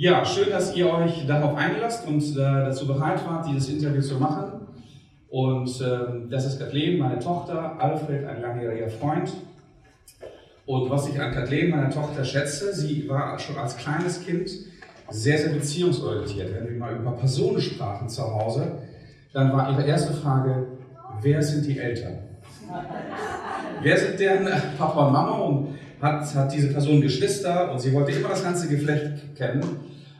Ja, schön, dass ihr euch darauf einlasst und äh, dazu bereit wart, dieses Interview zu machen. Und äh, das ist Kathleen, meine Tochter, Alfred, ein langjähriger Freund. Und was ich an Kathleen, meiner Tochter, schätze, sie war schon als kleines Kind sehr, sehr beziehungsorientiert. Wenn wir mal über Personen sprachen zu Hause, dann war ihre erste Frage, wer sind die Eltern? wer sind deren Papa und Mama? Und hat, hat diese Person Geschwister und sie wollte immer das ganze Geflecht kennen.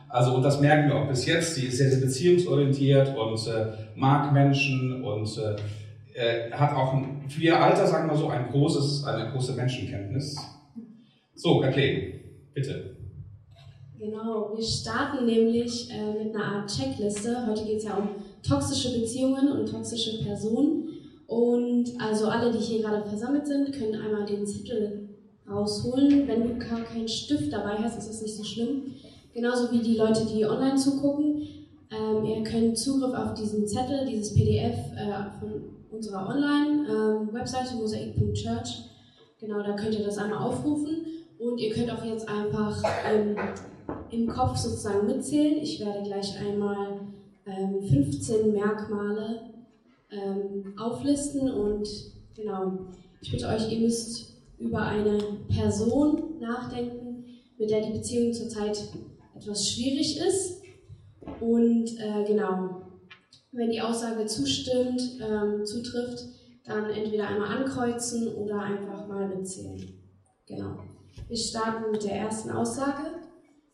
Also, und das merken wir auch bis jetzt. Sie ist sehr, sehr beziehungsorientiert und äh, mag Menschen und äh, hat auch ein, für ihr Alter, sagen wir so, ein großes, eine große Menschenkenntnis. So, Kathleen, bitte. Genau, wir starten nämlich äh, mit einer Art Checkliste. Heute geht es ja um toxische Beziehungen und toxische Personen. Und also alle, die hier gerade versammelt sind, können einmal den Zettel rausholen. Wenn du gar keinen Stift dabei hast, ist das nicht so schlimm. Genauso wie die Leute, die online zugucken. Ähm, ihr könnt Zugriff auf diesen Zettel, dieses PDF äh, von unserer Online-Webseite ähm, mosaik.church. Genau, da könnt ihr das einmal aufrufen. Und ihr könnt auch jetzt einfach ähm, im Kopf sozusagen mitzählen. Ich werde gleich einmal 15 ähm, Merkmale ähm, auflisten und genau, ich bitte euch, ihr müsst über eine Person nachdenken, mit der die Beziehung zurzeit etwas schwierig ist. Und äh, genau, wenn die Aussage zustimmt, ähm, zutrifft, dann entweder einmal ankreuzen oder einfach mal mitzählen. Genau. Wir starten mit der ersten Aussage.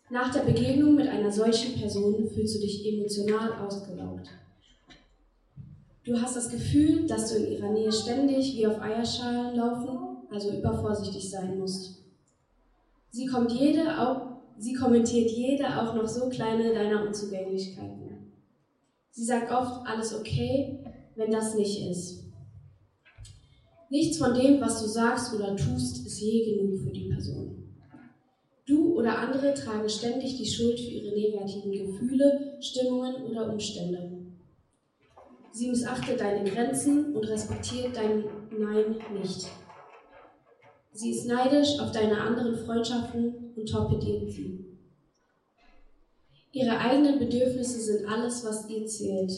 Nach der Begegnung mit einer solchen Person fühlst du dich emotional ausgelaugt. Du hast das Gefühl, dass du in ihrer Nähe ständig wie auf Eierschalen laufen also übervorsichtig sein musst. Sie, kommt jede, auch, sie kommentiert jede auch noch so kleine deiner Unzugänglichkeiten. Sie sagt oft alles okay, wenn das nicht ist. Nichts von dem, was du sagst oder tust, ist je genug für die Person. Du oder andere tragen ständig die Schuld für ihre negativen Gefühle, Stimmungen oder Umstände. Sie missachtet deine Grenzen und respektiert dein Nein nicht. Sie ist neidisch auf deine anderen Freundschaften und torpediert sie. Ihre eigenen Bedürfnisse sind alles, was ihr zählt.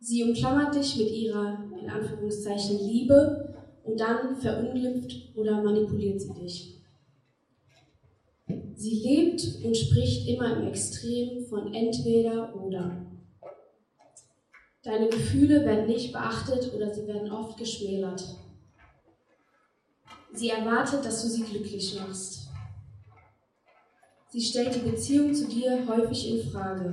Sie umklammert dich mit ihrer, in Anführungszeichen, Liebe und dann verunglimpft oder manipuliert sie dich. Sie lebt und spricht immer im Extrem von entweder oder. Deine Gefühle werden nicht beachtet oder sie werden oft geschmälert. Sie erwartet, dass du sie glücklich machst. Sie stellt die Beziehung zu dir häufig in Frage.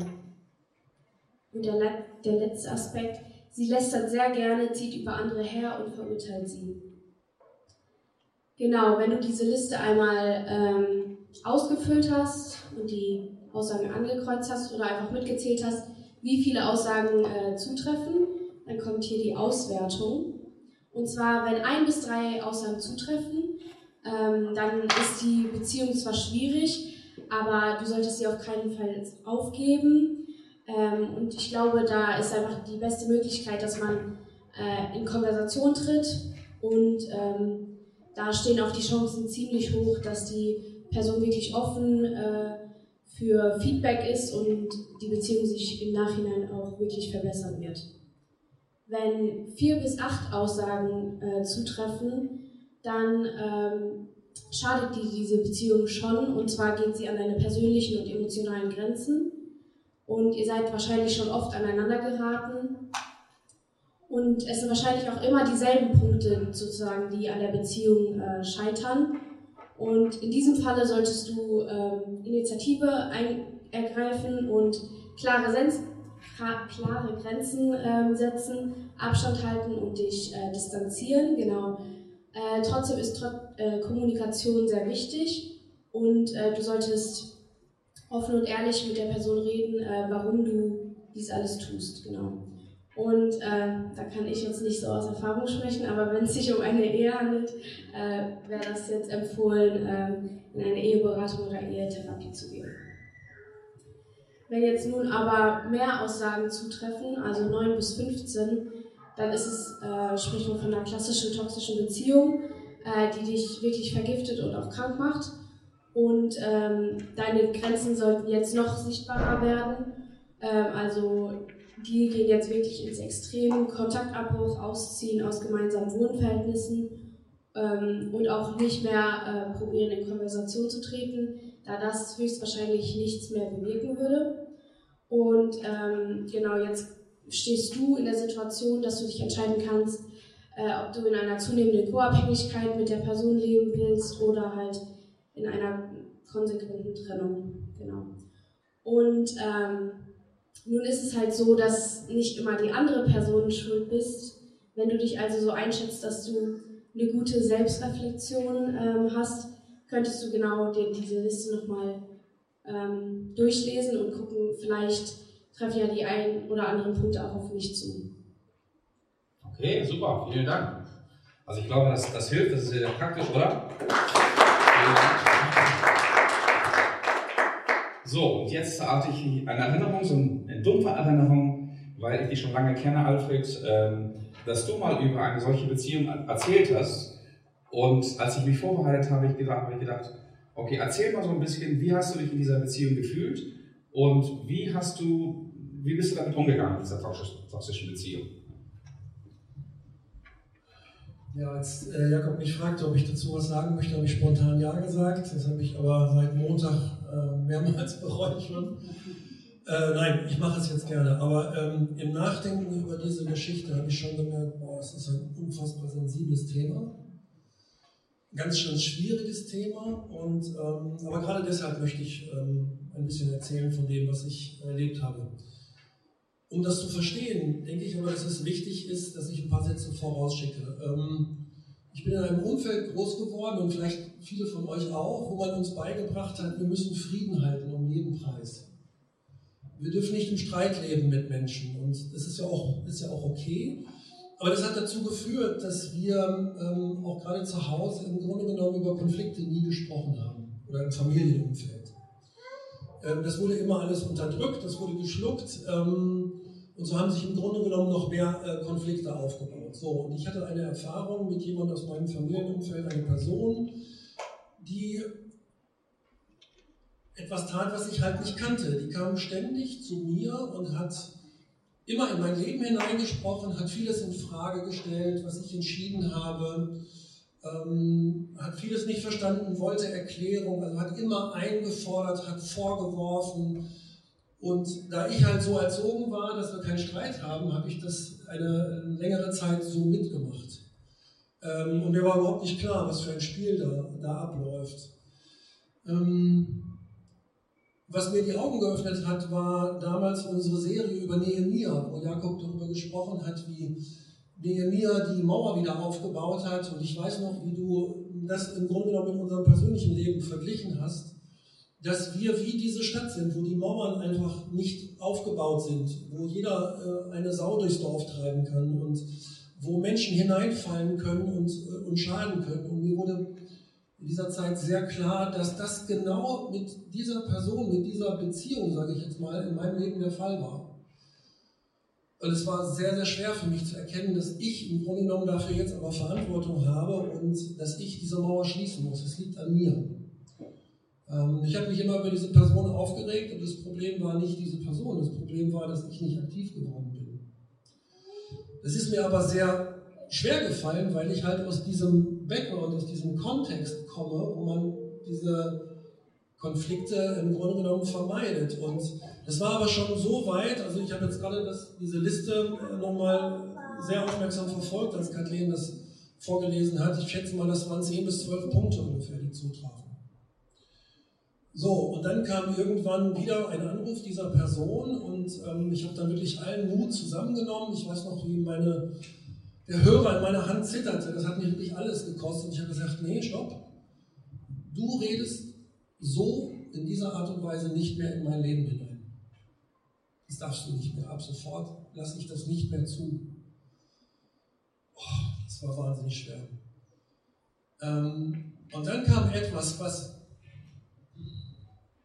Und der, der letzte Aspekt, sie lästert sehr gerne, zieht über andere her und verurteilt sie. Genau, wenn du diese Liste einmal ähm, ausgefüllt hast und die Aussagen angekreuzt hast oder einfach mitgezählt hast, wie viele Aussagen äh, zutreffen, dann kommt hier die Auswertung. Und zwar, wenn ein bis drei Aussagen zutreffen, ähm, dann ist die Beziehung zwar schwierig, aber du solltest sie auf keinen Fall aufgeben. Ähm, und ich glaube, da ist einfach die beste Möglichkeit, dass man äh, in Konversation tritt und ähm, da stehen auch die Chancen ziemlich hoch, dass die Person wirklich offen äh, für Feedback ist und die Beziehung sich im Nachhinein auch wirklich verbessern wird. Wenn vier bis acht Aussagen äh, zutreffen, dann ähm, schadet die, diese Beziehung schon. Und zwar geht sie an deine persönlichen und emotionalen Grenzen. Und ihr seid wahrscheinlich schon oft aneinander geraten. Und es sind wahrscheinlich auch immer dieselben Punkte sozusagen, die an der Beziehung äh, scheitern. Und in diesem Falle solltest du ähm, Initiative ergreifen und klare Sens klare Grenzen äh, setzen, Abstand halten und dich äh, distanzieren. Genau. Äh, trotzdem ist trot äh, Kommunikation sehr wichtig und äh, du solltest offen und ehrlich mit der Person reden, äh, warum du dies alles tust. Genau. Und da kann ich jetzt nicht so aus Erfahrung sprechen, aber wenn es sich um eine Ehe handelt, wäre das jetzt empfohlen, ähm, in eine Eheberatung oder Ehetherapie zu gehen. Wenn jetzt nun aber mehr Aussagen zutreffen, also 9 bis 15, dann ist es, äh, spricht man von einer klassischen toxischen Beziehung, äh, die dich wirklich vergiftet und auch krank macht. Und ähm, deine Grenzen sollten jetzt noch sichtbarer werden. Ähm, also die gehen jetzt wirklich ins Extrem, Kontaktabbruch, Ausziehen aus gemeinsamen Wohnverhältnissen ähm, und auch nicht mehr äh, probieren, in Konversation zu treten, da das höchstwahrscheinlich nichts mehr bewirken würde. Und ähm, genau jetzt stehst du in der Situation, dass du dich entscheiden kannst, äh, ob du in einer zunehmenden Co-Abhängigkeit mit der Person leben willst oder halt in einer konsequenten Trennung. Genau. Und ähm, nun ist es halt so, dass nicht immer die andere Person schuld bist. Wenn du dich also so einschätzt, dass du eine gute Selbstreflexion ähm, hast, könntest du genau dir diese Liste nochmal ähm, durchlesen und gucken, vielleicht treffen ja die ein oder anderen Punkte auch auf mich zu. Okay, super, vielen Dank. Also ich glaube, das, das hilft, das ist sehr praktisch, oder? So, und jetzt hatte ich eine Erinnerung, so eine dumpfe Erinnerung, weil ich dich schon lange kenne, Alfred, ähm, dass du mal über eine solche Beziehung erzählt hast. Und als ich mich vorbereitet habe, ich habe ich gedacht, okay, erzähl mal so ein bisschen, wie hast du dich in dieser Beziehung gefühlt und wie hast du, wie bist du damit umgegangen, in dieser toxischen Beziehung? Ja, als äh, Jakob mich fragte, ob ich dazu was sagen möchte, habe ich spontan Ja gesagt. Das habe ich aber seit Montag äh, mehrmals bereut schon. Äh, nein, ich mache es jetzt gerne. Aber ähm, im Nachdenken über diese Geschichte habe ich schon gemerkt, boah, es ist ein unfassbar sensibles Thema. Ganz schön schwieriges Thema. Und, ähm, aber gerade deshalb möchte ich ähm, ein bisschen erzählen von dem, was ich erlebt habe. Um das zu verstehen, denke ich aber, dass es wichtig ist, dass ich ein paar Sätze vorausschicke. Ähm, ich bin in einem Umfeld groß geworden und vielleicht viele von euch auch, wo man uns beigebracht hat, wir müssen Frieden halten um jeden Preis. Wir dürfen nicht im Streit leben mit Menschen und das ist ja auch, ist ja auch okay. Aber das hat dazu geführt, dass wir ähm, auch gerade zu Hause im Grunde genommen über Konflikte nie gesprochen haben oder im Familienumfeld. Ähm, das wurde immer alles unterdrückt, das wurde geschluckt. Ähm, und so haben sich im Grunde genommen noch mehr äh, Konflikte aufgebaut. So, und ich hatte eine Erfahrung mit jemandem aus meinem Familienumfeld, eine Person, die etwas tat, was ich halt nicht kannte. Die kam ständig zu mir und hat immer in mein Leben hineingesprochen, hat vieles in Frage gestellt, was ich entschieden habe, ähm, hat vieles nicht verstanden, wollte Erklärung, also hat immer eingefordert, hat vorgeworfen, und da ich halt so erzogen war, dass wir keinen Streit haben, habe ich das eine längere Zeit so mitgemacht. Ähm, und mir war überhaupt nicht klar, was für ein Spiel da, da abläuft. Ähm, was mir die Augen geöffnet hat, war damals unsere Serie über Nehemia, wo Jakob darüber gesprochen hat, wie Nehemia die Mauer wieder aufgebaut hat. Und ich weiß noch, wie du das im Grunde genommen in unserem persönlichen Leben verglichen hast dass wir wie diese Stadt sind, wo die Mauern einfach nicht aufgebaut sind, wo jeder äh, eine Sau durchs Dorf treiben kann und wo Menschen hineinfallen können und, äh, und schaden können. Und mir wurde in dieser Zeit sehr klar, dass das genau mit dieser Person, mit dieser Beziehung, sage ich jetzt mal, in meinem Leben der Fall war. Und es war sehr, sehr schwer für mich zu erkennen, dass ich im Grunde genommen dafür jetzt aber Verantwortung habe und dass ich diese Mauer schließen muss. Es liegt an mir. Ähm, ich habe mich immer über diese Person aufgeregt und das Problem war nicht diese Person, das Problem war, dass ich nicht aktiv geworden bin. Es ist mir aber sehr schwer gefallen, weil ich halt aus diesem Background, aus diesem Kontext komme, wo man diese Konflikte im Grunde genommen vermeidet. Und das war aber schon so weit, also ich habe jetzt gerade das, diese Liste nochmal sehr aufmerksam verfolgt, als Kathleen das vorgelesen hat. Ich schätze mal, das waren 10 bis 12 Punkte ungefähr, die zutrafen. So, und dann kam irgendwann wieder ein Anruf dieser Person und ähm, ich habe dann wirklich allen Mut zusammengenommen. Ich weiß noch, wie meine, der Hörer in meiner Hand zitterte. Das hat mich wirklich alles gekostet. Und ich habe gesagt, nee, stopp. Du redest so in dieser Art und Weise nicht mehr in mein Leben hinein. Das darfst du nicht mehr. Ab sofort lasse ich das nicht mehr zu. Oh, das war wahnsinnig schwer. Ähm, und dann kam etwas, was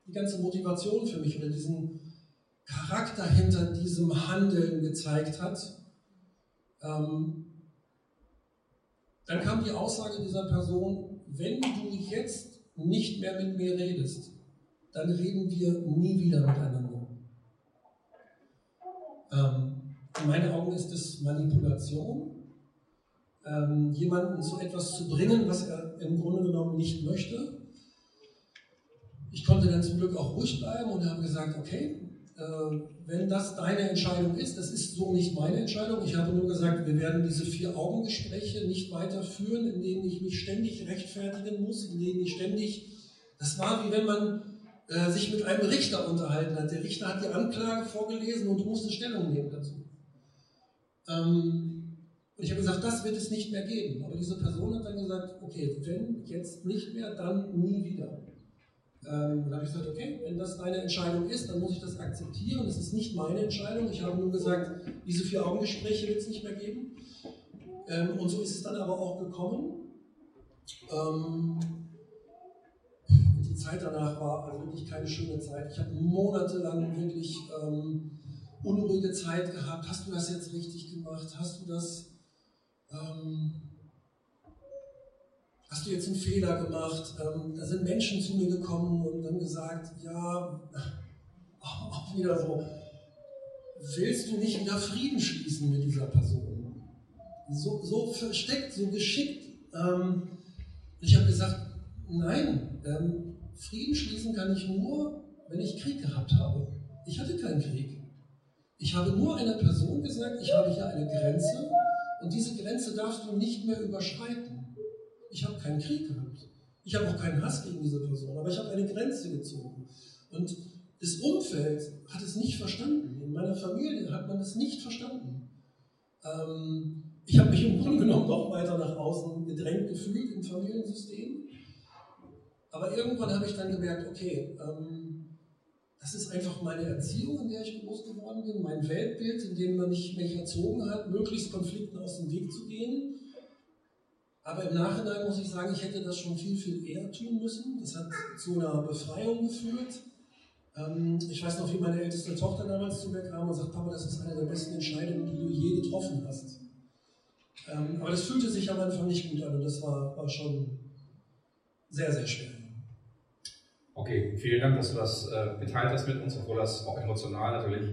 die ganze Motivation für mich oder diesen Charakter hinter diesem Handeln gezeigt hat. Ähm, dann kam die Aussage dieser Person, wenn du jetzt nicht mehr mit mir redest, dann reden wir nie wieder miteinander. Ähm, in meinen Augen ist es Manipulation, ähm, jemanden zu etwas zu bringen, was er im Grunde genommen nicht möchte. Ich konnte dann zum Glück auch ruhig bleiben und habe gesagt, okay, wenn das deine Entscheidung ist, das ist so nicht meine Entscheidung. Ich habe nur gesagt, wir werden diese vier Augengespräche nicht weiterführen, in denen ich mich ständig rechtfertigen muss, in denen ich ständig, das war wie wenn man äh, sich mit einem Richter unterhalten hat. Der Richter hat die Anklage vorgelesen und du musst Stellung nehmen dazu. Ähm, und ich habe gesagt, das wird es nicht mehr geben. Aber diese Person hat dann gesagt, okay, wenn jetzt nicht mehr, dann nie wieder. Ähm, dann habe ich gesagt, okay, wenn das deine Entscheidung ist, dann muss ich das akzeptieren. Es ist nicht meine Entscheidung. Ich habe nur gesagt, diese vier Augengespräche wird es nicht mehr geben. Ähm, und so ist es dann aber auch gekommen. Ähm, die Zeit danach war also wirklich keine schöne Zeit. Ich habe monatelang wirklich ähm, unruhige Zeit gehabt. Hast du das jetzt richtig gemacht? Hast du das? Ähm, hast du jetzt einen Fehler gemacht? Ähm, da sind Menschen zu mir gekommen und haben gesagt, ja, auch wieder so, willst du nicht wieder Frieden schließen mit dieser Person? So, so versteckt, so geschickt. Ähm, ich habe gesagt, nein, ähm, Frieden schließen kann ich nur, wenn ich Krieg gehabt habe. Ich hatte keinen Krieg. Ich habe nur einer Person gesagt, ich habe hier eine Grenze und diese Grenze darfst du nicht mehr überschreiten. Ich habe keinen Krieg gehabt. Ich habe auch keinen Hass gegen diese Person, aber ich habe eine Grenze gezogen. Und das Umfeld hat es nicht verstanden. In meiner Familie hat man es nicht verstanden. Ähm, ich habe mich im Grunde genommen doch weiter nach außen gedrängt gefühlt im Familiensystem. Aber irgendwann habe ich dann gemerkt, okay, ähm, das ist einfach meine Erziehung, in der ich groß geworden bin, mein Weltbild, in dem man mich erzogen hat, möglichst Konflikten aus dem Weg zu gehen aber im Nachhinein muss ich sagen, ich hätte das schon viel, viel eher tun müssen. Das hat zu einer Befreiung geführt. Ähm, ich weiß noch, wie meine älteste Tochter damals zu mir kam und sagt, Papa, das ist eine der besten Entscheidungen, die du je getroffen hast. Ähm, aber das fühlte sich am Anfang nicht gut an und das war, war schon sehr, sehr schwer. Okay, vielen Dank, dass du das äh, geteilt hast mit uns, obwohl das auch emotional natürlich,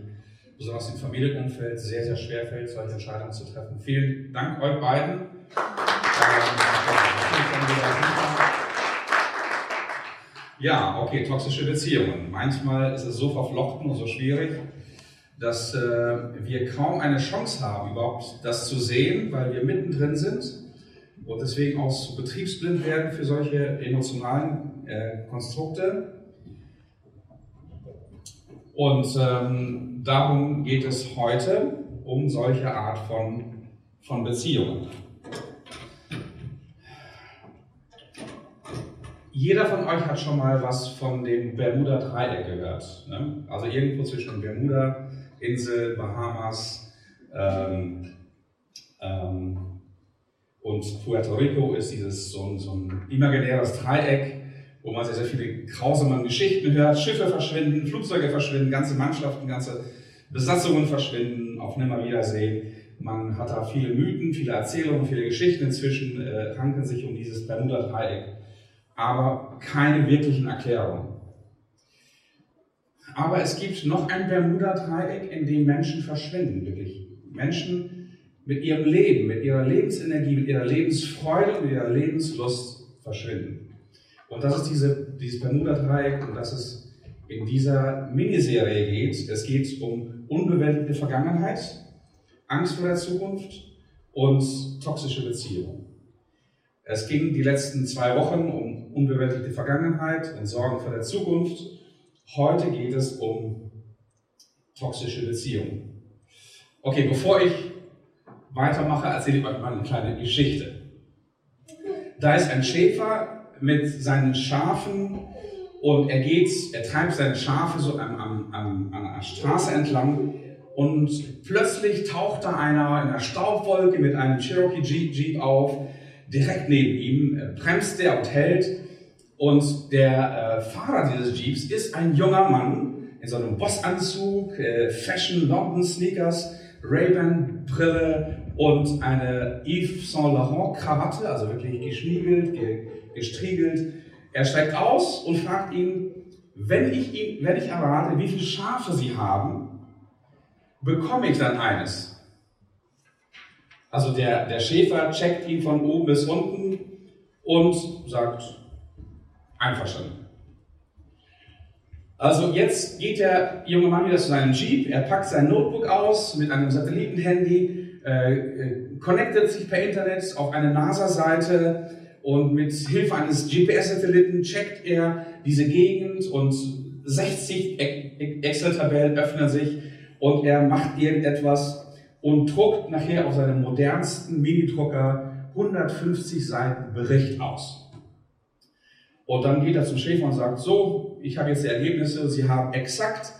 besonders im Familienumfeld, sehr, sehr schwer fällt, solche Entscheidungen zu treffen. Vielen Dank euch beiden. Ja, okay, toxische Beziehungen. Manchmal ist es so verflochten und so schwierig, dass äh, wir kaum eine Chance haben, überhaupt das zu sehen, weil wir mittendrin sind und deswegen auch so betriebsblind werden für solche emotionalen äh, Konstrukte. Und ähm, darum geht es heute, um solche Art von, von Beziehungen. Jeder von euch hat schon mal was von dem Bermuda-Dreieck gehört. Ne? Also irgendwo zwischen Bermuda, Insel, Bahamas ähm, ähm, und Puerto Rico ist dieses so ein, so ein imaginäres Dreieck, wo man sehr, sehr viele grausame Geschichten hört. Schiffe verschwinden, Flugzeuge verschwinden, ganze Mannschaften, ganze Besatzungen verschwinden, auf Nimmerwiedersehen. Man hat da viele Mythen, viele Erzählungen, viele Geschichten inzwischen äh, ranken sich um dieses Bermuda-Dreieck aber keine wirklichen Erklärungen. Aber es gibt noch ein Bermuda-Dreieck, in dem Menschen verschwinden, wirklich. Menschen mit ihrem Leben, mit ihrer Lebensenergie, mit ihrer Lebensfreude, mit ihrer Lebenslust verschwinden. Und das ist diese, dieses Bermuda-Dreieck und das es in dieser Miniserie geht. Es geht um unbewältigte Vergangenheit, Angst vor der Zukunft und toxische Beziehungen. Es ging die letzten zwei Wochen um unbewältigte Vergangenheit und Sorgen vor der Zukunft. Heute geht es um toxische Beziehungen. Okay, bevor ich weitermache, erzähle ich euch mal eine kleine Geschichte. Da ist ein Schäfer mit seinen Schafen und er geht, er treibt seine Schafe so am, am, an einer Straße entlang und plötzlich taucht da einer in einer Staubwolke mit einem Cherokee Jeep, auf. Direkt neben ihm bremst er und hält und der äh, Fahrer dieses Jeeps ist ein junger Mann in so einem Bossanzug, äh, Fashion London Sneakers, Ray-Ban Brille und eine Yves Saint Laurent Krawatte, also wirklich geschniegelt, ge gestriegelt. Er steigt aus und fragt ihn, wenn ich, ihn, wenn ich errate, wie viele Schafe Sie haben, bekomme ich dann eines. Also der, der Schäfer checkt ihn von oben bis unten und sagt, einverstanden. Also jetzt geht der junge Mann wieder zu seinem Jeep, er packt sein Notebook aus mit einem Satellitenhandy, äh, äh connectet sich per Internet auf eine NASA-Seite und mit Hilfe eines GPS-Satelliten checkt er diese Gegend und 60 Excel-Tabellen öffnen sich und er macht irgendetwas und druckt nachher auf seinem modernsten Minidrucker 150 Seiten Bericht aus. Und dann geht er zum Schäfer und sagt, so, ich habe jetzt die Ergebnisse, Sie haben exakt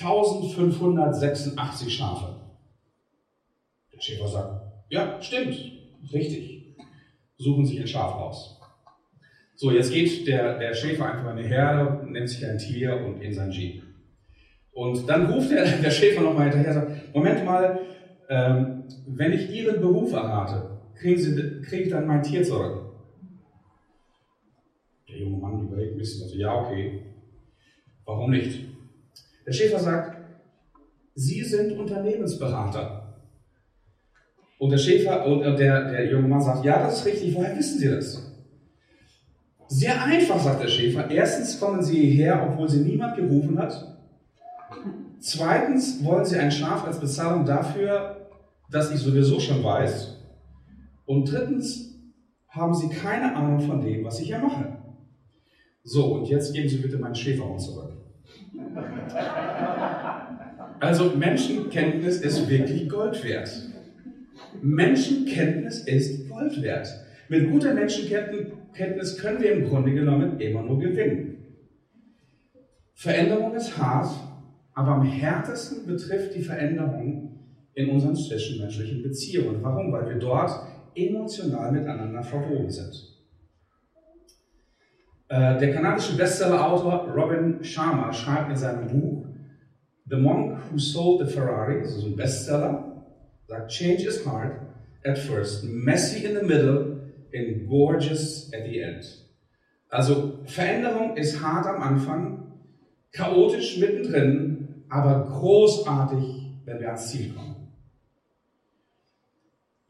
1586 Schafe. Der Schäfer sagt, ja, stimmt, richtig suchen sich ein Schaf aus. So, jetzt geht der, der Schäfer einfach in die Herde, nimmt sich ein Tier und in sein Jeep. Und dann ruft der, der Schäfer nochmal hinterher und sagt, Moment mal, ähm, wenn ich Ihren Beruf errate, kriegen Sie, kriege ich dann mein Tier zurück? Der junge Mann überlegt ein bisschen, also, ja, okay, warum nicht? Der Schäfer sagt, Sie sind Unternehmensberater. Und der Schäfer und der, der junge Mann sagt, ja, das ist richtig, woher wissen Sie das? Sehr einfach, sagt der Schäfer. Erstens kommen Sie hierher, obwohl Sie niemand gerufen hat. Zweitens wollen Sie ein Schaf als Bezahlung dafür, dass ich sowieso schon weiß. Und drittens haben Sie keine Ahnung von dem, was ich hier mache. So, und jetzt geben Sie bitte meinen Schäferhund zurück. Also Menschenkenntnis ist wirklich Gold wert. Menschenkenntnis ist Gold wert. Mit guter Menschenkenntnis können wir im Grunde genommen immer nur gewinnen. Veränderung ist hart, aber am härtesten betrifft die Veränderung in unseren zwischenmenschlichen Beziehungen. Warum? Weil wir dort emotional miteinander verwoben sind. Äh, der kanadische Bestsellerautor Robin Sharma schreibt in seinem Buch The Monk Who Sold the Ferrari, das ist ein Bestseller, That change is hard at first, messy in the middle, and gorgeous at the end. Also Veränderung ist hart am Anfang, chaotisch mittendrin, aber großartig, wenn wir ans Ziel kommen.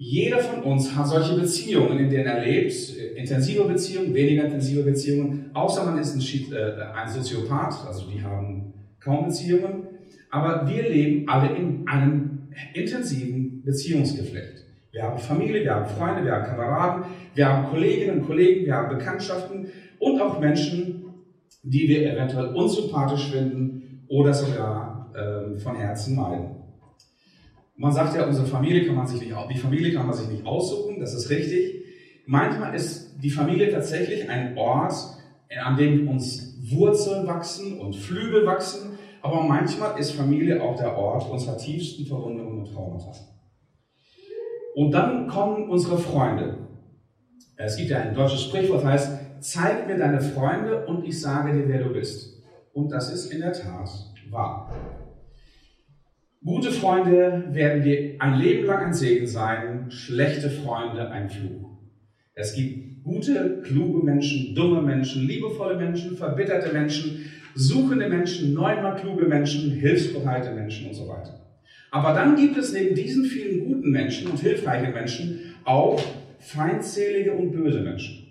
Jeder von uns hat solche Beziehungen, in denen er lebt, intensive Beziehungen, weniger intensive Beziehungen, außer man ist ein, äh, ein Soziopath, also die haben kaum Beziehungen, aber wir leben alle in einem intensiven Beziehungsgeflecht. Wir haben Familie, wir haben Freunde, wir haben Kameraden, wir haben Kolleginnen und Kollegen, wir haben Bekanntschaften und auch Menschen, die wir eventuell unsympathisch finden oder sogar ähm, von Herzen meiden. Man sagt ja, unsere Familie kann man sich nicht, die Familie kann man sich nicht aussuchen, das ist richtig. Manchmal ist die Familie tatsächlich ein Ort, an dem uns Wurzeln wachsen und Flügel wachsen aber manchmal ist Familie auch der Ort unserer tiefsten Verwundungen und Traumata. Und dann kommen unsere Freunde. Es gibt ja ein deutsches Sprichwort, das heißt, zeig mir deine Freunde und ich sage dir, wer du bist. Und das ist in der Tat wahr. Gute Freunde werden dir ein Leben lang ein Segen sein, schlechte Freunde ein Fluch. Es gibt gute, kluge Menschen, dumme Menschen, liebevolle Menschen, verbitterte Menschen, suchende Menschen, neunmal kluge Menschen, hilfsbereite Menschen und so weiter. Aber dann gibt es neben diesen vielen guten Menschen und hilfreichen Menschen auch feindselige und böse Menschen.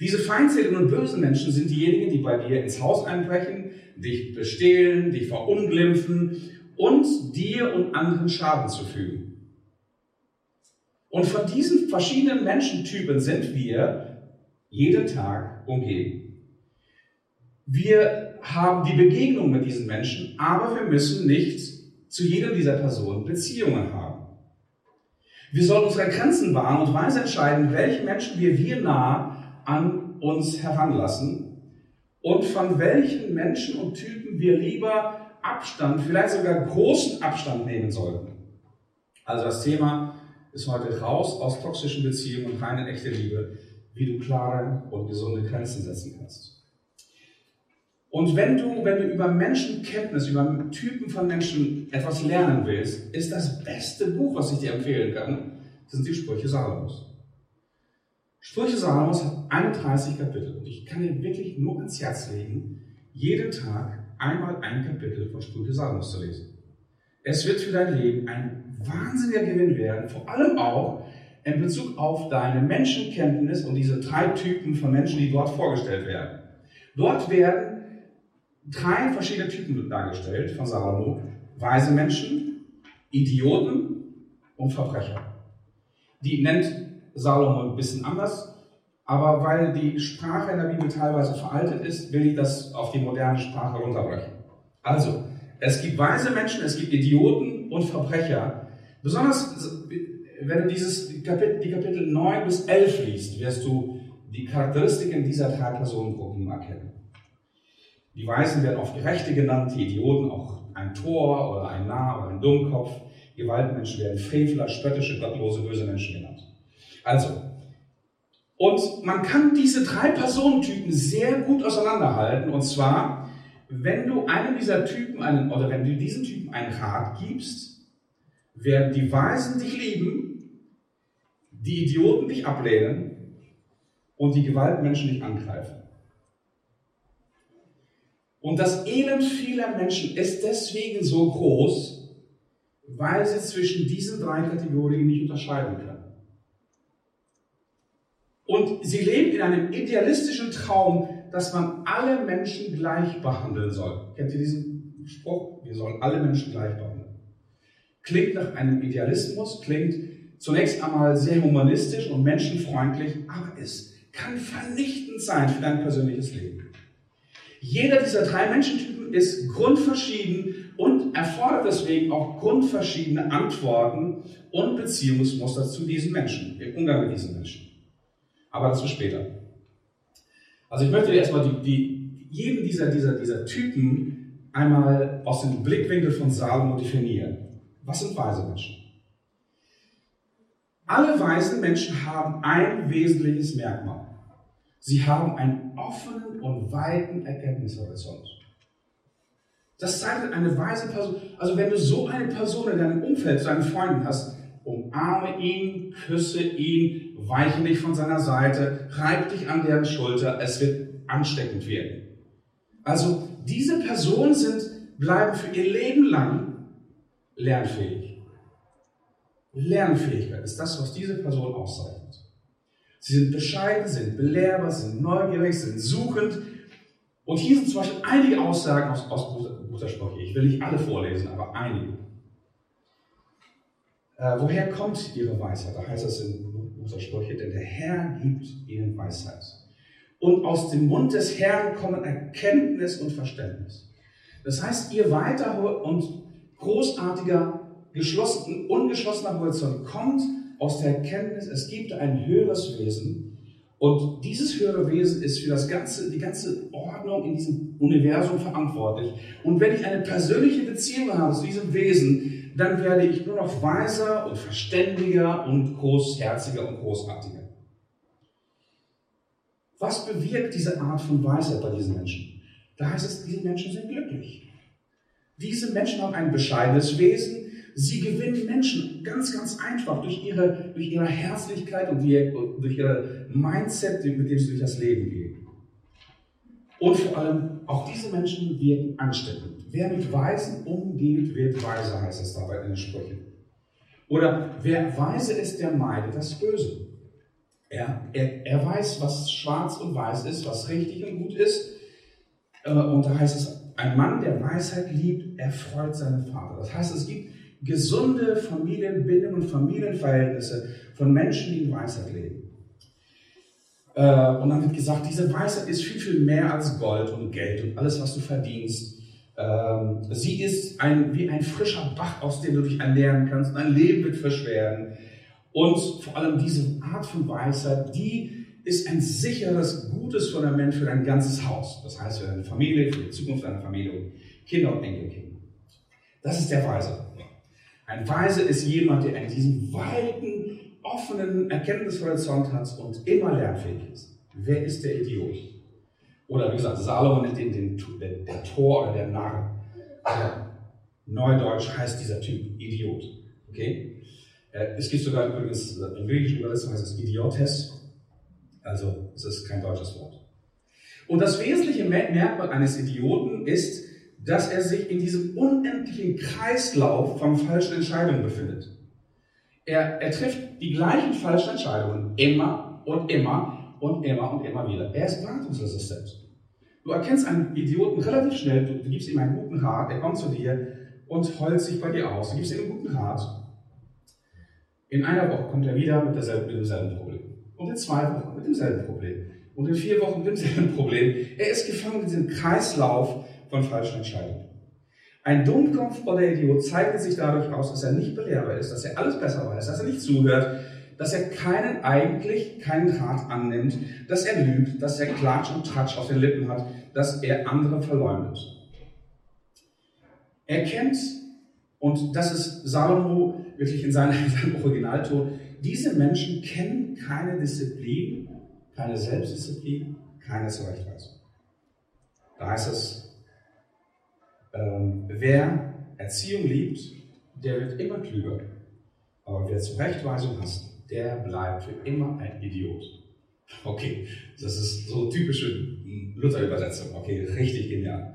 Diese feindseligen und bösen Menschen sind diejenigen, die bei dir ins Haus einbrechen, dich bestehlen, dich verunglimpfen und dir und anderen Schaden zufügen. Und von diesen verschiedenen Menschentypen sind wir jeden Tag umgeben. Wir haben die Begegnung mit diesen Menschen, aber wir müssen nicht zu jeder dieser Personen Beziehungen haben. Wir sollen unsere Grenzen wahren und weise entscheiden, welche Menschen wir wie nah an uns heranlassen und von welchen Menschen und Typen wir lieber Abstand, vielleicht sogar großen Abstand nehmen sollten. Also das Thema ist heute raus aus toxischen Beziehungen und rein in echte Liebe, wie du klare und gesunde Grenzen setzen kannst. Und wenn du, wenn du über Menschenkenntnis, über Typen von Menschen etwas lernen willst, ist das beste Buch, was ich dir empfehlen kann, sind die Sprüche Salomos. Sprüche Salomos hat 31 Kapitel und ich kann dir wirklich nur ans Herz legen, jeden Tag einmal ein Kapitel von Sprüche Salomos zu lesen. Es wird für dein Leben ein wahnsinniger Gewinn werden, vor allem auch in Bezug auf deine Menschenkenntnis und diese drei Typen von Menschen, die dort vorgestellt werden. Dort werden drei verschiedene Typen dargestellt von Salomo. Weise Menschen, Idioten und Verbrecher. Die nennt Salomo ein bisschen anders, aber weil die Sprache in der Bibel teilweise veraltet ist, will ich das auf die moderne Sprache runterbrechen. Also, es gibt weise Menschen, es gibt Idioten und Verbrecher. Besonders, wenn du dieses Kapitel, die Kapitel 9 bis 11 liest, wirst du die Charakteristiken dieser drei Personengruppen erkennen. Die Weisen werden oft Gerechte genannt, die Idioten auch ein Tor oder ein Narr oder ein Dummkopf. Gewaltmenschen werden Frevler, spöttische, gottlose, böse Menschen genannt. Also, und man kann diese drei Personentypen sehr gut auseinanderhalten. Und zwar, wenn du einem dieser Typen einen, oder wenn du diesen Typen einen Rat gibst, werden die Weisen dich lieben, die Idioten dich ablehnen und die Gewaltmenschen dich angreifen. Und das Elend vieler Menschen ist deswegen so groß, weil sie zwischen diesen drei Kategorien nicht unterscheiden können. Und sie lebt in einem idealistischen Traum, dass man alle Menschen gleich behandeln soll. Kennt ihr diesen Spruch? Wir sollen alle Menschen gleich behandeln. Klingt nach einem Idealismus, klingt zunächst einmal sehr humanistisch und menschenfreundlich, aber es kann vernichtend sein für dein persönliches Leben. Jeder dieser drei Menschentypen ist grundverschieden und erfordert deswegen auch grundverschiedene Antworten und Beziehungsmuster zu diesen Menschen, im Umgang mit diesen Menschen. Aber dazu später. Also ich möchte erstmal die, die, jeden dieser, dieser, dieser Typen einmal aus dem Blickwinkel von Salomo definieren. Was sind weise Menschen? Alle weisen Menschen haben ein wesentliches Merkmal. Sie haben einen offenen und weiten Erkenntnishorizont. Das zeichnet eine weise Person. Also wenn du so eine Person in deinem Umfeld, deinen Freunden hast, umarme ihn, küsse ihn, weiche nicht von seiner Seite, reib dich an deren Schulter, es wird ansteckend werden. Also diese Personen sind, bleiben für ihr Leben lang lernfähig. Lernfähigkeit ist das, was diese Person auszeichnet. Sie sind bescheiden, sind belehrbar, sind neugierig, sind suchend. Und hier sind zum Beispiel einige Aussagen aus, aus Buch Sprüche. Ich will nicht alle vorlesen, aber einige. Äh, woher kommt ihre Weisheit? Da heißt es in unserer Sprüche, denn der Herr gibt ihnen Weisheit. Und aus dem Mund des Herrn kommen Erkenntnis und Verständnis. Das heißt, ihr weiter und großartiger, geschlossen, ungeschlossener Horizont kommt aus der Erkenntnis, es gibt ein höheres Wesen. Und dieses höhere Wesen ist für das ganze, die ganze Ordnung in diesem Universum verantwortlich. Und wenn ich eine persönliche Beziehung habe zu diesem Wesen, dann werde ich nur noch weiser und verständiger und großherziger und großartiger. Was bewirkt diese Art von Weisheit bei diesen Menschen? Da heißt es, diese Menschen sind glücklich. Diese Menschen haben ein bescheidenes Wesen. Sie gewinnen Menschen ganz, ganz einfach durch ihre, durch ihre Herzlichkeit und durch ihre Mindset, mit dem sie durch das Leben gehen. Und vor allem, auch diese Menschen wirken ansteckend. Wer mit Weisen umgeht, wird weise, heißt es dabei in den Sprüchen. Oder wer weise ist, der meidet das Böse. Er, er, er weiß, was schwarz und weiß ist, was richtig und gut ist. Äh, und da heißt es, ein Mann, der Weisheit liebt, erfreut seinen Vater. Das heißt, es gibt gesunde Familienbindungen, Familienverhältnisse von Menschen, die in Weisheit leben. Äh, und dann wird gesagt, diese Weisheit ist viel, viel mehr als Gold und Geld und alles, was du verdienst. Ähm, sie ist ein, wie ein frischer Bach, aus dem du dich ernähren kannst. Dein Leben wird frisch werden. Und vor allem diese Art von Weisheit, die ist ein sicheres, gutes Fundament für dein ganzes Haus. Das heißt für deine Familie, für die Zukunft deiner Familie, Kinder und Enkelkinder. Das ist der Weise. Ein Weise ist jemand, der in diesem weiten, offenen Erkenntnishorizont hat und immer lernfähig ist. Wer ist der Idiot? Oder wie gesagt, Salomon ihn den, den, der Tor oder der Narr. Also, Neudeutsch heißt dieser Typ Idiot. Okay? Äh, es gibt sogar übrigens, äh, in griechischen Übersetzung heißt es Idiotes. Also, es ist kein deutsches Wort. Und das wesentliche Merkmal eines Idioten ist, dass er sich in diesem unendlichen Kreislauf von falschen Entscheidungen befindet. Er, er trifft die gleichen falschen Entscheidungen immer und immer und immer und immer wieder. Er ist beratungsresistent. Du erkennst einen Idioten relativ schnell, du, du gibst ihm einen guten Rat, er kommt zu dir und heult sich bei dir aus. Du gibst ihm einen guten Rat. In einer Woche kommt er wieder mit, derselben, mit demselben Problem. Und in zwei Wochen mit demselben Problem. Und in vier Wochen mit demselben Problem. Er ist gefangen in diesem Kreislauf von falschen Entscheidungen. Ein Dummkopf oder Idiot zeichnet sich dadurch aus, dass er nicht belehrbar ist, dass er alles besser weiß, dass er nicht zuhört, dass er keinen eigentlich keinen Rat annimmt, dass er lügt, dass er Klatsch und Tratsch auf den Lippen hat, dass er andere verleumdet. Er kennt, und das ist Salomo wirklich in seinem, in seinem Originalton, diese Menschen kennen keine Disziplin, keine Selbstdisziplin, keine Zurechtweisung. Da heißt es, ähm, wer Erziehung liebt, der wird immer klüger. Aber wer Zurechtweisung hasst, der bleibt für immer ein Idiot. Okay, das ist so typische Luther-Übersetzung. Okay, richtig genial.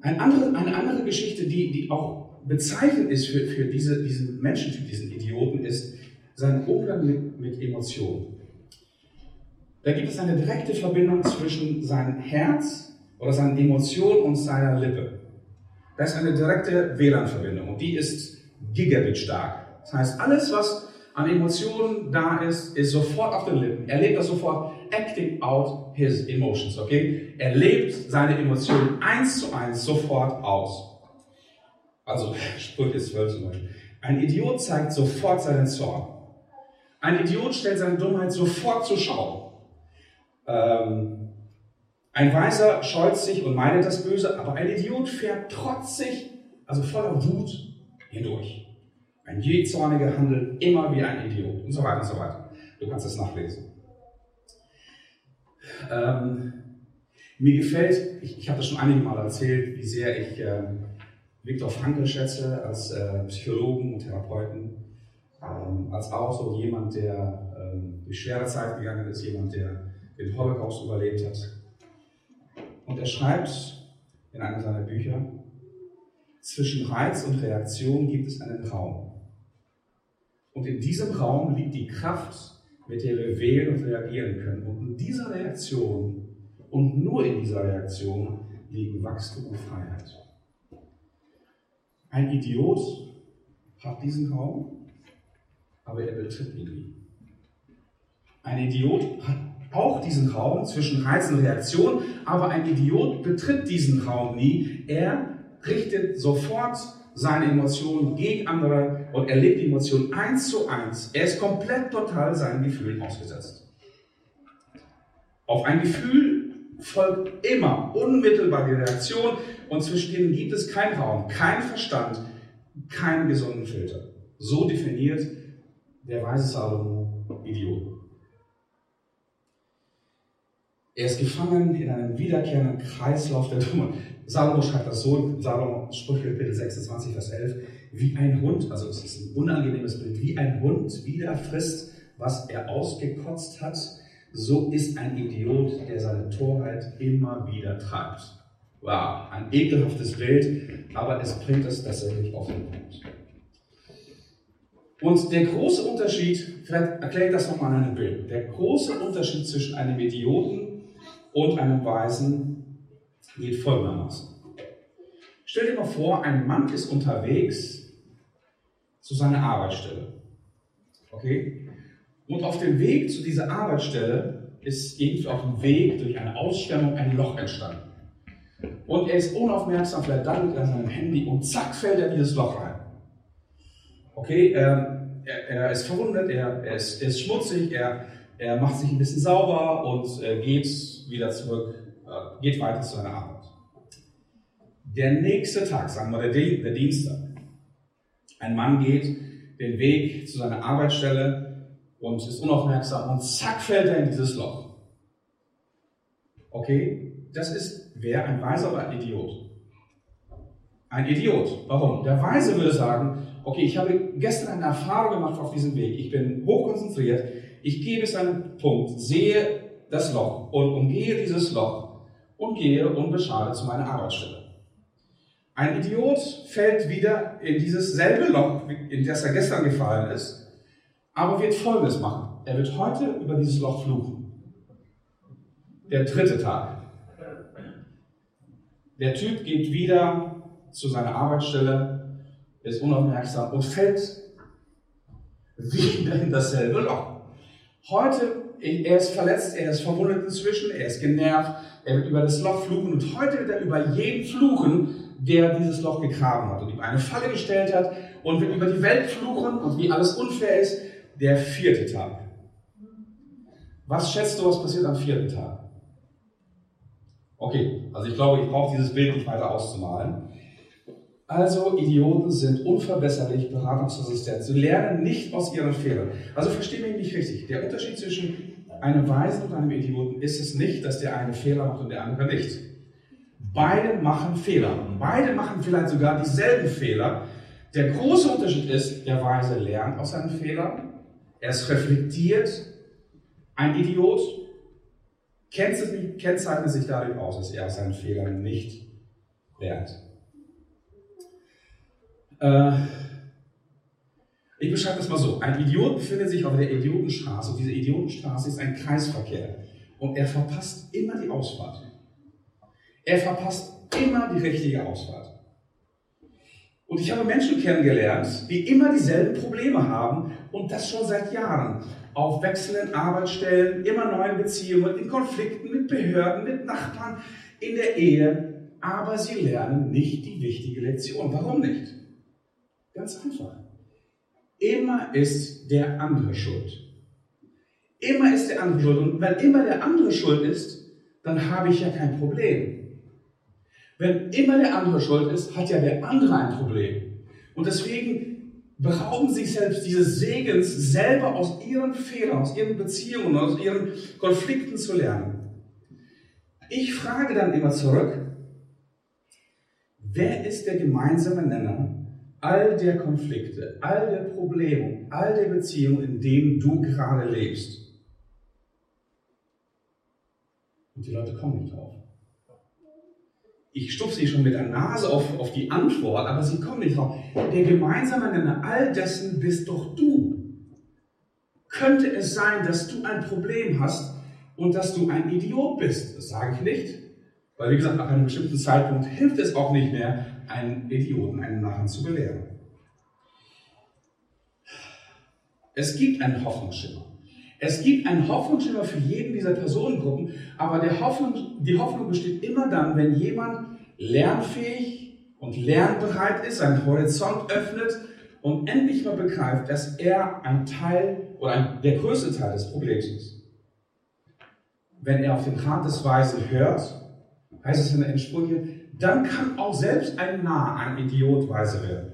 Eine andere, eine andere Geschichte, die, die auch bezeichnend ist für, für diese, diesen Menschentyp, diesen Idioten, ist sein Umgang mit, mit Emotionen. Da gibt es eine direkte Verbindung zwischen seinem Herz oder seinen Emotionen und seiner Lippe. Da ist eine direkte WLAN-Verbindung und die ist gigabit stark. Das heißt, alles, was an Emotionen da ist, ist sofort auf den Lippen. Er lebt das sofort, acting out his emotions, okay? Er lebt seine Emotionen eins zu eins sofort aus. Also, Sprüche 12 zum Beispiel. Ein Idiot zeigt sofort seinen Zorn. Ein Idiot stellt seine Dummheit sofort zur Schau. Ähm, ein Weiser scheut sich und meidet das Böse, aber ein Idiot fährt trotzig, also voller Wut, hindurch. Ein Jähzorniger handelt immer wie ein Idiot und so weiter und so weiter. Du kannst es nachlesen. Ähm, mir gefällt, ich, ich habe das schon einige Mal erzählt, wie sehr ich ähm, Viktor Frankl schätze als äh, Psychologen und Therapeuten, ähm, als auch so jemand, der ähm, durch schwere Zeit gegangen ist, jemand, der den Holocaust überlebt hat. Und er schreibt in einem seiner Bücher, zwischen Reiz und Reaktion gibt es einen Raum. Und in diesem Raum liegt die Kraft, mit der wir wählen und reagieren können. Und in dieser Reaktion und nur in dieser Reaktion liegen Wachstum und Freiheit. Ein Idiot hat diesen Raum, aber er betritt ihn nie. Ein Idiot hat auch diesen Raum zwischen Reiz und Reaktion, aber ein Idiot betritt diesen Raum nie. Er richtet sofort seine Emotionen gegen andere und erlebt die Emotionen eins zu eins. Er ist komplett total seinen Gefühlen ausgesetzt. Auf ein Gefühl folgt immer unmittelbar die Reaktion und zwischen denen gibt es keinen Raum, keinen Verstand, keinen gesunden Filter. So definiert der weise Salomo Idiot. Er ist gefangen in einem wiederkehrenden Kreislauf der Dummheit. Salomo schreibt das so, Salomo, Sprüche, Kapitel 26, Vers 11, wie ein Hund, also es ist ein unangenehmes Bild, wie ein Hund wieder frisst, was er ausgekotzt hat, so ist ein Idiot, der seine Torheit immer wieder treibt. Wow, ein ekelhaftes Bild, aber es bringt es tatsächlich auf den Punkt. Und der große Unterschied, vielleicht erkläre ich das nochmal an einem Bild, der große Unterschied zwischen einem Idioten und einem Weisen geht folgendermaßen. Stell dir mal vor, ein Mann ist unterwegs zu seiner Arbeitsstelle. Okay? Und auf dem Weg zu dieser Arbeitsstelle ist irgendwie auf dem Weg durch eine Ausstellung ein Loch entstanden. Und er ist unaufmerksam, vielleicht dann mit seinem Handy und zack fällt er in dieses Loch rein. Okay, ähm, er, er, ist verwundet, er, er, ist, er ist schmutzig, er, er macht sich ein bisschen sauber und äh, geht wieder zurück, äh, geht weiter zu seiner Arbeit. Der nächste Tag, sagen wir der, Dienstag, ein Mann geht den Weg zu seiner Arbeitsstelle und ist unaufmerksam und zack fällt er in dieses Loch. Okay, das ist wer ein Weiser oder ein Idiot? Ein Idiot. Warum? Der Weise würde sagen, okay, ich habe gestern eine Erfahrung gemacht auf diesem Weg. Ich bin hochkonzentriert. Ich gehe bis an einen Punkt, sehe das Loch und umgehe dieses Loch und gehe unbeschadet zu meiner Arbeitsstelle. Ein Idiot fällt wieder in dieses selbe Loch, in das er gestern gefallen ist, aber wird Folgendes machen. Er wird heute über dieses Loch fluchen. Der dritte Tag. Der Typ geht wieder zu seiner Arbeitsstelle, ist unaufmerksam und fällt wieder in dasselbe Loch. Heute, er ist verletzt, er ist verwundet inzwischen, er ist genervt, er wird über das Loch fluchen und heute wird er über jeden fluchen, der dieses Loch gegraben hat und ihm eine Falle gestellt hat und wird über die Welt fluchen und wie alles unfair ist. Der vierte Tag. Was schätzt du, was passiert am vierten Tag? Okay, also ich glaube, ich brauche dieses Bild nicht weiter auszumalen. Also Idioten sind unverbesserlich beratungsresistent. Sie lernen nicht aus ihren Fehlern. Also verstehe mich nicht richtig. Der Unterschied zwischen einem Weisen und einem Idioten ist es nicht, dass der eine Fehler macht und der andere nicht. Beide machen Fehler. Beide machen vielleicht sogar dieselben Fehler. Der große Unterschied ist, der Weise lernt aus seinen Fehlern. Er ist reflektiert. Ein Idiot kennzeichnet sich dadurch aus, dass er aus seinen Fehlern nicht lernt. Äh, ich beschreibe das mal so. Ein Idiot befindet sich auf der Idiotenstraße. Und diese Idiotenstraße ist ein Kreisverkehr. Und er verpasst immer die Ausfahrt. Er verpasst immer die richtige Ausfahrt. Und ich habe Menschen kennengelernt, die immer dieselben Probleme haben und das schon seit Jahren. Auf wechselnden Arbeitsstellen, immer neuen Beziehungen, in Konflikten mit Behörden, mit Nachbarn, in der Ehe. Aber sie lernen nicht die wichtige Lektion. Warum nicht? Ganz einfach. Immer ist der andere schuld. Immer ist der andere schuld. Und wenn immer der andere schuld ist, dann habe ich ja kein Problem. Wenn immer der andere schuld ist, hat ja der andere ein Problem. Und deswegen berauben sich selbst dieses Segens, selber aus ihren Fehlern, aus ihren Beziehungen, aus ihren Konflikten zu lernen. Ich frage dann immer zurück, wer ist der gemeinsame Nenner all der Konflikte, all der Probleme, all der Beziehungen, in denen du gerade lebst. Und die Leute kommen nicht drauf. Ich stupse sie schon mit der Nase auf, auf die Antwort, aber sie kommen nicht drauf. Der gemeinsame Nenner all dessen bist doch du. Könnte es sein, dass du ein Problem hast und dass du ein Idiot bist? Das sage ich nicht. Weil, wie gesagt, nach einem bestimmten Zeitpunkt hilft es auch nicht mehr, einen Idioten, einen Narren zu belehren. Es gibt einen Hoffnungsschimmer. Es gibt einen Hoffnungsschimmer für jeden dieser Personengruppen, aber Hoffnung, die Hoffnung besteht immer dann, wenn jemand lernfähig und lernbereit ist, seinen Horizont öffnet und endlich mal begreift, dass er ein Teil oder ein, der größte Teil des Problems ist. Wenn er auf den Rat des Weisen hört, heißt es in der Entsprüche, dann kann auch selbst ein Narr ein Idiot weise werden.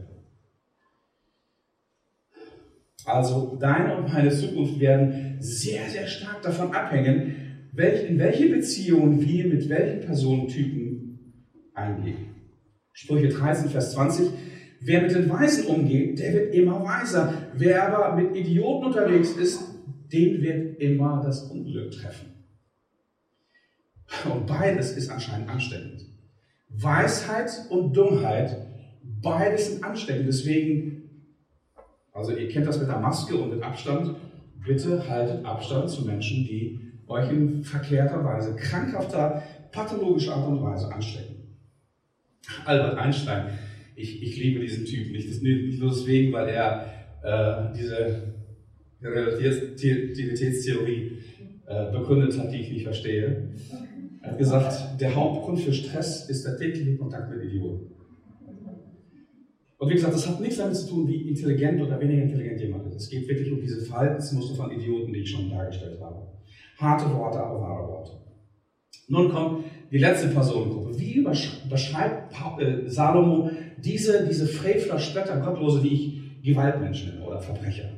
Also deine und meine Zukunft werden sehr, sehr stark davon abhängen, in welche Beziehungen wir mit welchen Personentypen eingehen. Sprüche 13, Vers 20. Wer mit den Weisen umgeht, der wird immer weiser. Wer aber mit Idioten unterwegs ist, den wird immer das Unglück treffen. Und beides ist anscheinend ansteckend. Weisheit und Dummheit, beides sind ansteckend. Deswegen, also ihr kennt das mit der Maske und mit Abstand, bitte haltet Abstand zu Menschen, die euch in verkehrter Weise, krankhafter, pathologischer Art und Weise anstecken. Albert Einstein, ich, ich liebe diesen Typ nicht, nicht nur deswegen, weil er äh, diese Relativitätstheorie äh, begründet hat, die ich nicht verstehe. Er hat gesagt, der Hauptgrund für Stress ist der tägliche Kontakt mit Idioten. Und wie gesagt, das hat nichts damit zu tun, wie intelligent oder weniger intelligent jemand ist. Es geht wirklich um diese Verhaltensmuster von Idioten, die ich schon dargestellt habe. Harte Worte, aber wahre Worte. Nun kommt die letzte Personengruppe. Wie beschreibt äh, Salomo diese, diese Frevler, Spötter, Gottlose, die ich Gewaltmenschen oder Verbrecher?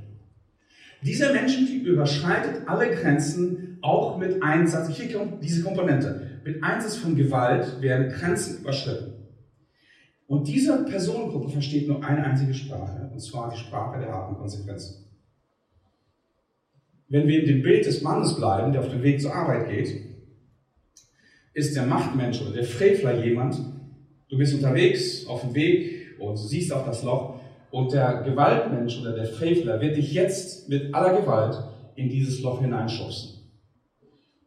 Dieser Menschentyp überschreitet alle Grenzen, auch mit Einsatz, hier kommt diese Komponente, mit Einsatz von Gewalt werden Grenzen überschritten. Und diese Personengruppe versteht nur eine einzige Sprache, und zwar die Sprache der harten Konsequenzen. wenn wir in dem Bild des Mannes bleiben, der auf dem Weg zur Arbeit geht, ist der Machtmensch oder der Frevler jemand, du bist unterwegs auf dem Weg und siehst auf das Loch und der Gewaltmensch oder der Frevler wird dich jetzt mit aller Gewalt in dieses Loch hineinschubsen.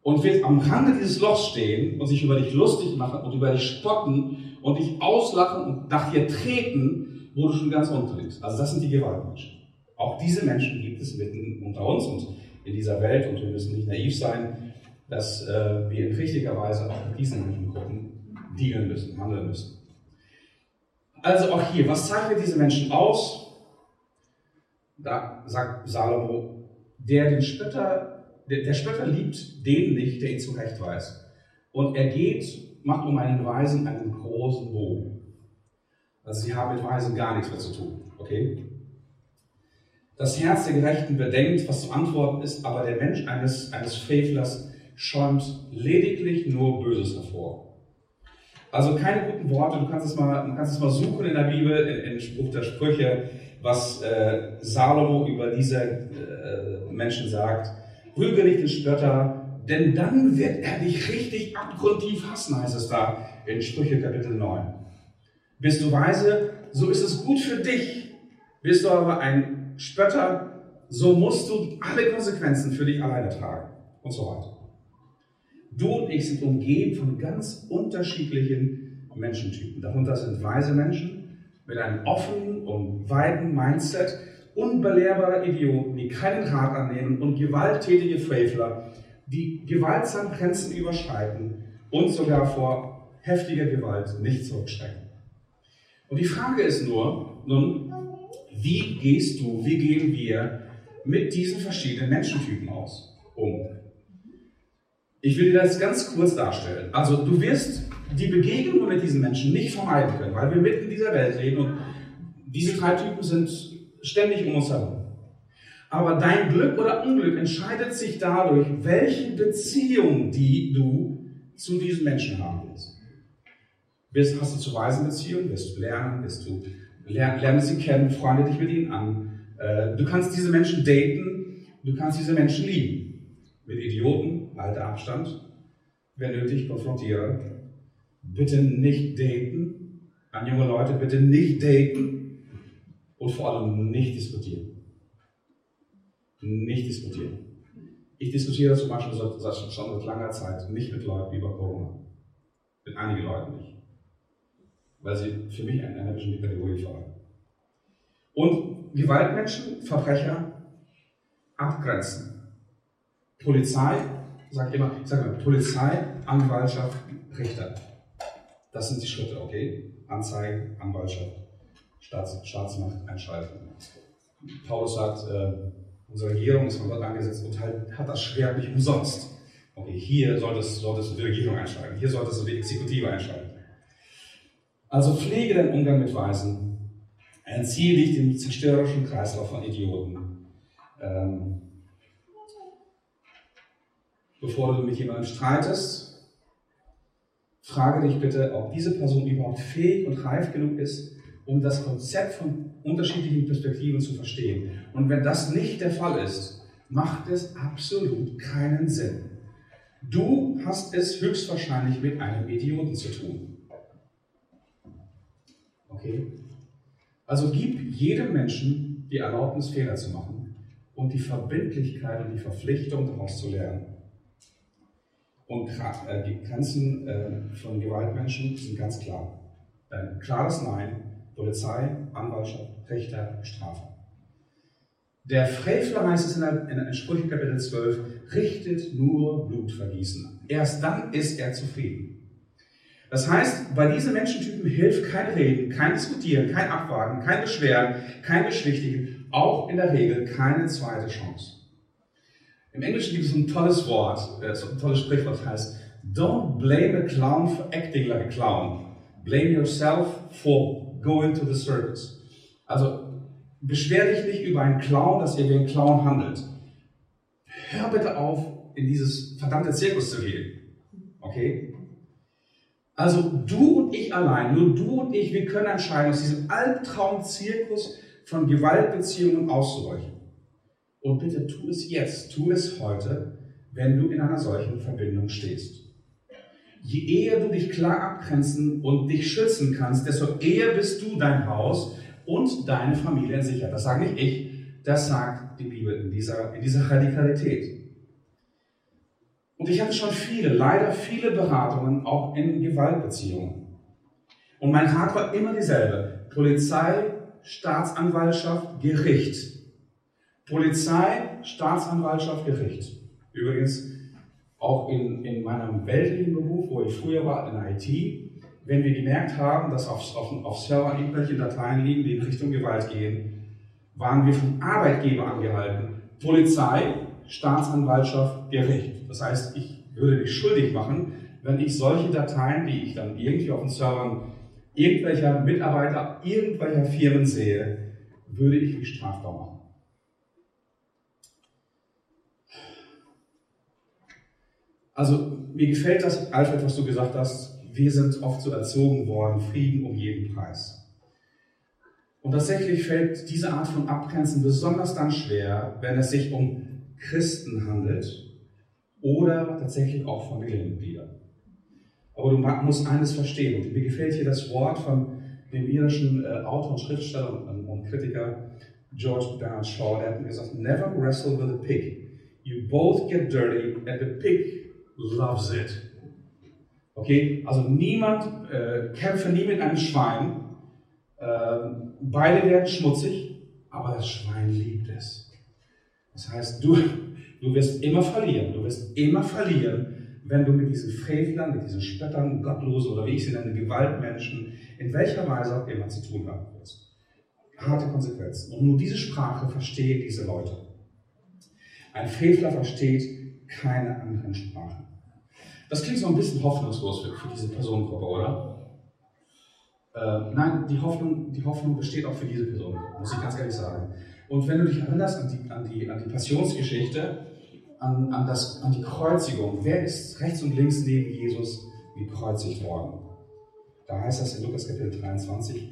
Und wird am Rande dieses Lochs stehen und sich über dich lustig machen und über dich spotten und dich auslachen und nach dir treten, wo du schon ganz unten liegst. Also das sind die Gewaltmenschen. Auch diese Menschen gibt es mitten unter uns und in dieser Welt und wir müssen nicht naiv sein, dass äh, wir in richtiger Weise auch mit diesen Menschengruppen dealen müssen, handeln müssen. Also auch hier, was zeichnet diese Menschen aus? Da sagt Salomo, der den Spötter, der, der Spötter liebt den nicht, der ihn zurechtweist. Und er geht, macht um einen Weisen einen großen Bogen. Also sie haben mit Weisen gar nichts mehr zu tun, okay? Das Herz der Gerechten bedenkt, was zu antworten ist, aber der Mensch eines, eines Frevlers schäumt lediglich nur Böses hervor. Also keine guten Worte, du kannst es mal, du kannst es mal suchen in der Bibel, in, in Spruch der Sprüche, was äh, Salomo über diese äh, Menschen sagt. Rüge nicht den Spötter, denn dann wird er dich richtig abgrundtief hassen, heißt es da in Sprüche Kapitel 9. Bist du weise, so ist es gut für dich. Bist du aber ein Spötter, so musst du alle Konsequenzen für dich alleine tragen und so weiter. Du und ich sind umgeben von ganz unterschiedlichen Menschentypen. Darunter sind weise Menschen mit einem offenen und weiten Mindset, unbelehrbare Idioten, die keinen Rat annehmen und gewalttätige Frevler, die gewaltsam Grenzen überschreiten und sogar vor heftiger Gewalt nicht zurückschrecken. Und die Frage ist nur, nun, wie gehst du, wie gehen wir mit diesen verschiedenen Menschentypen aus, um? Ich will dir das ganz kurz darstellen. Also du wirst die Begegnung mit diesen Menschen nicht vermeiden können, weil wir mitten in dieser Welt leben und diese drei Typen sind ständig um uns herum. Aber dein Glück oder Unglück entscheidet sich dadurch, welche Beziehung die du zu diesen Menschen haben willst. Hast du zu weisen Beziehungen? Wirst du lernen? Wirst du lerne, lerne sie kennen, freunde dich mit ihnen an. Äh, du kannst diese Menschen daten, du kannst diese Menschen lieben. Mit Idioten, halte Abstand, wenn nötig, konfrontiere. Bitte nicht daten, an junge Leute, bitte nicht daten und vor allem nicht diskutieren. Nicht diskutieren. Ich diskutiere zum Beispiel schon seit langer Zeit nicht mit Leuten über Corona. Mit einigen Leuten nicht weil sie für mich in einer bestimmten Kategorie fallen. Und Gewaltmenschen, Verbrecher abgrenzen. Polizei, sag immer, ich sage mal, Polizei, Anwaltschaft, Richter. Das sind die Schritte, okay? Anzeigen, Anwaltschaft, Staats, Staatsmacht einschalten. Paulus sagt, äh, unsere Regierung ist von Gott angesetzt und halt, hat das Schwert nicht umsonst. Okay, hier solltest, solltest du die Regierung einschalten, hier solltest du die Exekutive einschalten. Also pflege den Umgang mit Weisen. Entziehe dich dem zerstörerischen Kreislauf von Idioten. Ähm, bevor du mit jemandem streitest, frage dich bitte, ob diese Person überhaupt fähig und reif genug ist, um das Konzept von unterschiedlichen Perspektiven zu verstehen. Und wenn das nicht der Fall ist, macht es absolut keinen Sinn. Du hast es höchstwahrscheinlich mit einem Idioten zu tun. Okay? Also gib jedem Menschen die Erlaubnis, Fehler zu machen und die Verbindlichkeit und die Verpflichtung, daraus zu lernen. Und äh, die Grenzen äh, von Gewaltmenschen sind ganz klar. Ein klares Nein, Polizei, Anwaltschaft, Richter, Strafe. Der Frevler heißt es in, der, Sprüche Kapitel 12, richtet nur Blutvergießen. Erst dann ist er zufrieden. Das heißt, bei diesen Menschentypen hilft kein Reden, kein Diskutieren, kein Abwarten, kein Beschweren, kein Beschwichtigen, auch in der Regel keine zweite Chance. Im Englischen gibt es ein tolles Wort, äh, ein tolles Sprichwort, das heißt, Don't blame a clown for acting like a clown. Blame yourself for going to the circus. Also, beschwer dich nicht über einen Clown, dass ihr wie ein Clown handelt. Hör bitte auf, in dieses verdammte Zirkus zu gehen. Okay? Also du und ich allein, nur du und ich, wir können entscheiden, aus diesem Albtraum-Zirkus von Gewaltbeziehungen auszubrechen. Und bitte tu es jetzt, tu es heute, wenn du in einer solchen Verbindung stehst. Je eher du dich klar abgrenzen und dich schützen kannst, desto eher bist du dein Haus und deine Familie sicher. Das sage nicht ich, das sagt die Bibel in dieser, in dieser Radikalität. Und ich hatte schon viele, leider viele Beratungen auch in Gewaltbeziehungen. Und mein Rat war immer dieselbe. Polizei, Staatsanwaltschaft, Gericht. Polizei, Staatsanwaltschaft, Gericht. Übrigens, auch in, in meinem weltlichen Beruf, wo ich früher war, in IT, wenn wir gemerkt haben, dass auf, auf, auf Server irgendwelche Dateien liegen, die in Richtung Gewalt gehen, waren wir vom Arbeitgeber angehalten. Polizei, Staatsanwaltschaft, Gericht. Das heißt, ich würde mich schuldig machen, wenn ich solche Dateien, die ich dann irgendwie auf den Servern irgendwelcher Mitarbeiter irgendwelcher Firmen sehe, würde ich mich strafbar machen. Also mir gefällt das, Alfred, was du gesagt hast. Wir sind oft so erzogen worden, Frieden um jeden Preis. Und tatsächlich fällt diese Art von Abgrenzen besonders dann schwer, wenn es sich um Christen handelt oder tatsächlich auch Familienmitglieder. Aber du musst eines verstehen, und mir gefällt hier das Wort von dem irischen äh, Autor und Schriftsteller und, Kritiker George Bernard Shaw, der hat gesagt, never wrestle with a pig. You both get dirty and the pig loves it. Okay, also niemand äh, kämpfe nie mit einem Schwein. Äh, beide werden schmutzig, aber das Schwein liebt es. Das heißt, du, du wirst immer verlieren. Du wirst immer verlieren, wenn du mit diesen Frevlern, mit diesen Spöttern, Gottlosen oder wie ich sie nenne, Gewaltmenschen, in welcher Weise auch immer zu tun haben wirst. Harte Konsequenzen. Und nur diese Sprache verstehen diese Leute. Ein Frevler versteht keine anderen Sprachen. Das klingt so ein bisschen hoffnungslos für, diese Personengruppe, oder? Äh, nein, die Hoffnung, die Hoffnung besteht auch für diese Person, muss ich ganz ehrlich sagen. Und wenn du dich erinnerst an die, an die, an die Passionsgeschichte, an, an, das, an die Kreuzigung, wer ist rechts und links neben Jesus gekreuzigt worden? Da heißt das in Lukas Kapitel 23,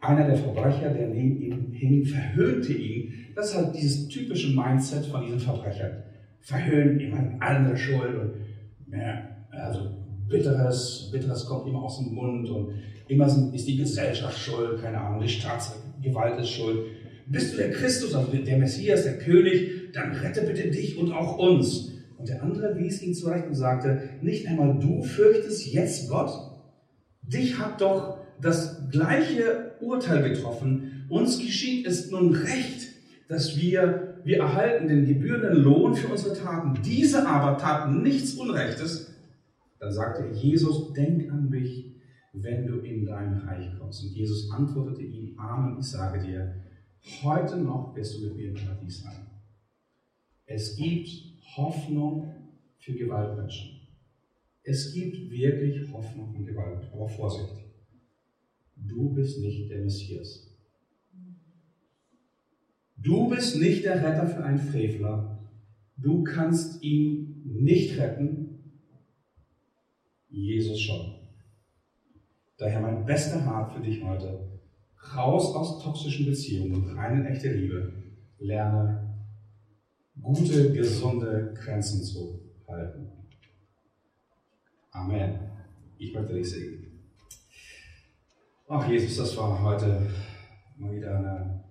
einer der Verbrecher, der neben ihm hing, verhöhnte ihn. Das ist halt dieses typische Mindset von diesen Verbrechern. Verhöhnen jemand andere Schuld und ja, also Bitteres, Bitteres kommt immer aus dem Mund und immer ist die Gesellschaft schuld, keine Ahnung, die Staatsgewalt ist schuld. Bist du der Christus, also der Messias, der König, dann rette bitte dich und auch uns. Und der andere wies ihn zurecht und sagte, nicht einmal du fürchtest jetzt Gott? Dich hat doch das gleiche Urteil getroffen. Uns geschieht es nun recht, dass wir, wir erhalten den gebührenden Lohn für unsere Taten. Diese aber taten nichts Unrechtes, dann sagte Jesus, denk an mich, wenn du in dein Reich kommst. Und Jesus antwortete ihm, Amen, ich sage dir, heute noch wirst du mit mir im Paradies sein. Es gibt Hoffnung für Gewaltmenschen. Es gibt wirklich Hoffnung für Gewalt. Aber Vorsicht, du bist nicht der Messias. Du bist nicht der Retter für einen Frevler. Du kannst ihn nicht retten, Jesus schon. Daher mein bester Rat für dich heute. Raus aus toxischen Beziehungen und rein in echte Liebe. Lerne gute, gesunde Grenzen zu halten. Amen. Ich möchte dich segnen. Ach Jesus, das war heute mal wieder eine,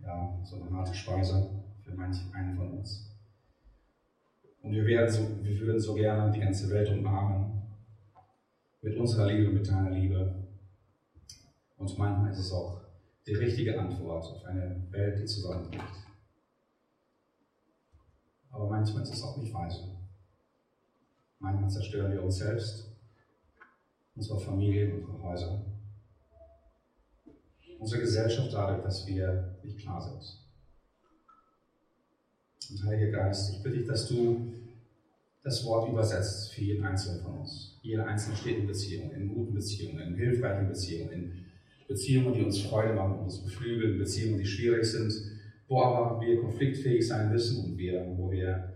ja, so eine harte Speise für manch einen von uns. Und wir, werden so, wir würden so gerne die ganze Welt umarmen. Mit unserer Liebe, mit deiner Liebe. Und manchmal ist es auch die richtige Antwort auf eine Welt, die zusammenbricht. Aber manchmal ist es auch nicht weise. Manchmal zerstören wir uns selbst, unsere Familien, unsere Häuser, unsere Gesellschaft dadurch, dass wir nicht klar sind. Und Heiliger Geist, ich bitte dich, dass du das Wort übersetzt für jeden Einzelnen von uns. Jeder Einzelne steht in Beziehungen, in guten Beziehungen, in hilfreichen Beziehungen, in Beziehungen, die uns Freude machen, uns beflügeln, Beziehungen, die schwierig sind, wo aber wir konfliktfähig sein müssen und wir, wo wir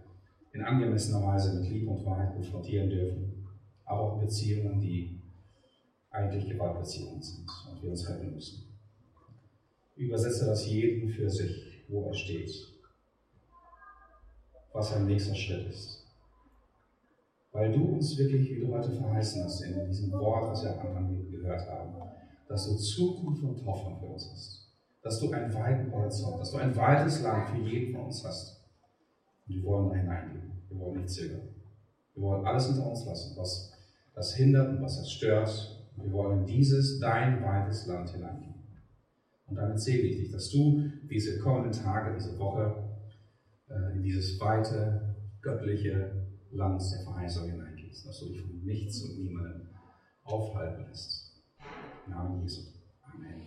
in angemessener Weise mit Liebe und Wahrheit konfrontieren dürfen. Aber auch Beziehungen, die eigentlich Gewaltbeziehungen sind und wir uns retten müssen. Übersetze das jeden für sich wo er steht, was sein nächster Schritt ist. Weil du uns wirklich, wie du heute verheißen hast, in diesem Wort, was wir am Anfang gehört haben, dass du Zukunft und Hoffnung für uns hast. Dass du einen weiten Horizont, dass du ein weites Land für jeden von uns hast. Und wir wollen da hineingehen. Wir wollen nicht zögern. Wir wollen alles hinter uns lassen, was das hindert und was das stört. Wir wollen in dieses dein weites Land hineingehen. Und damit segne ich dich, dass du diese kommenden Tage, diese Woche äh, in dieses weite, göttliche Land der Verheißung hineingehst, dass du dich von nichts und niemandem aufhalten lässt. Im Namen Jesu. Amen.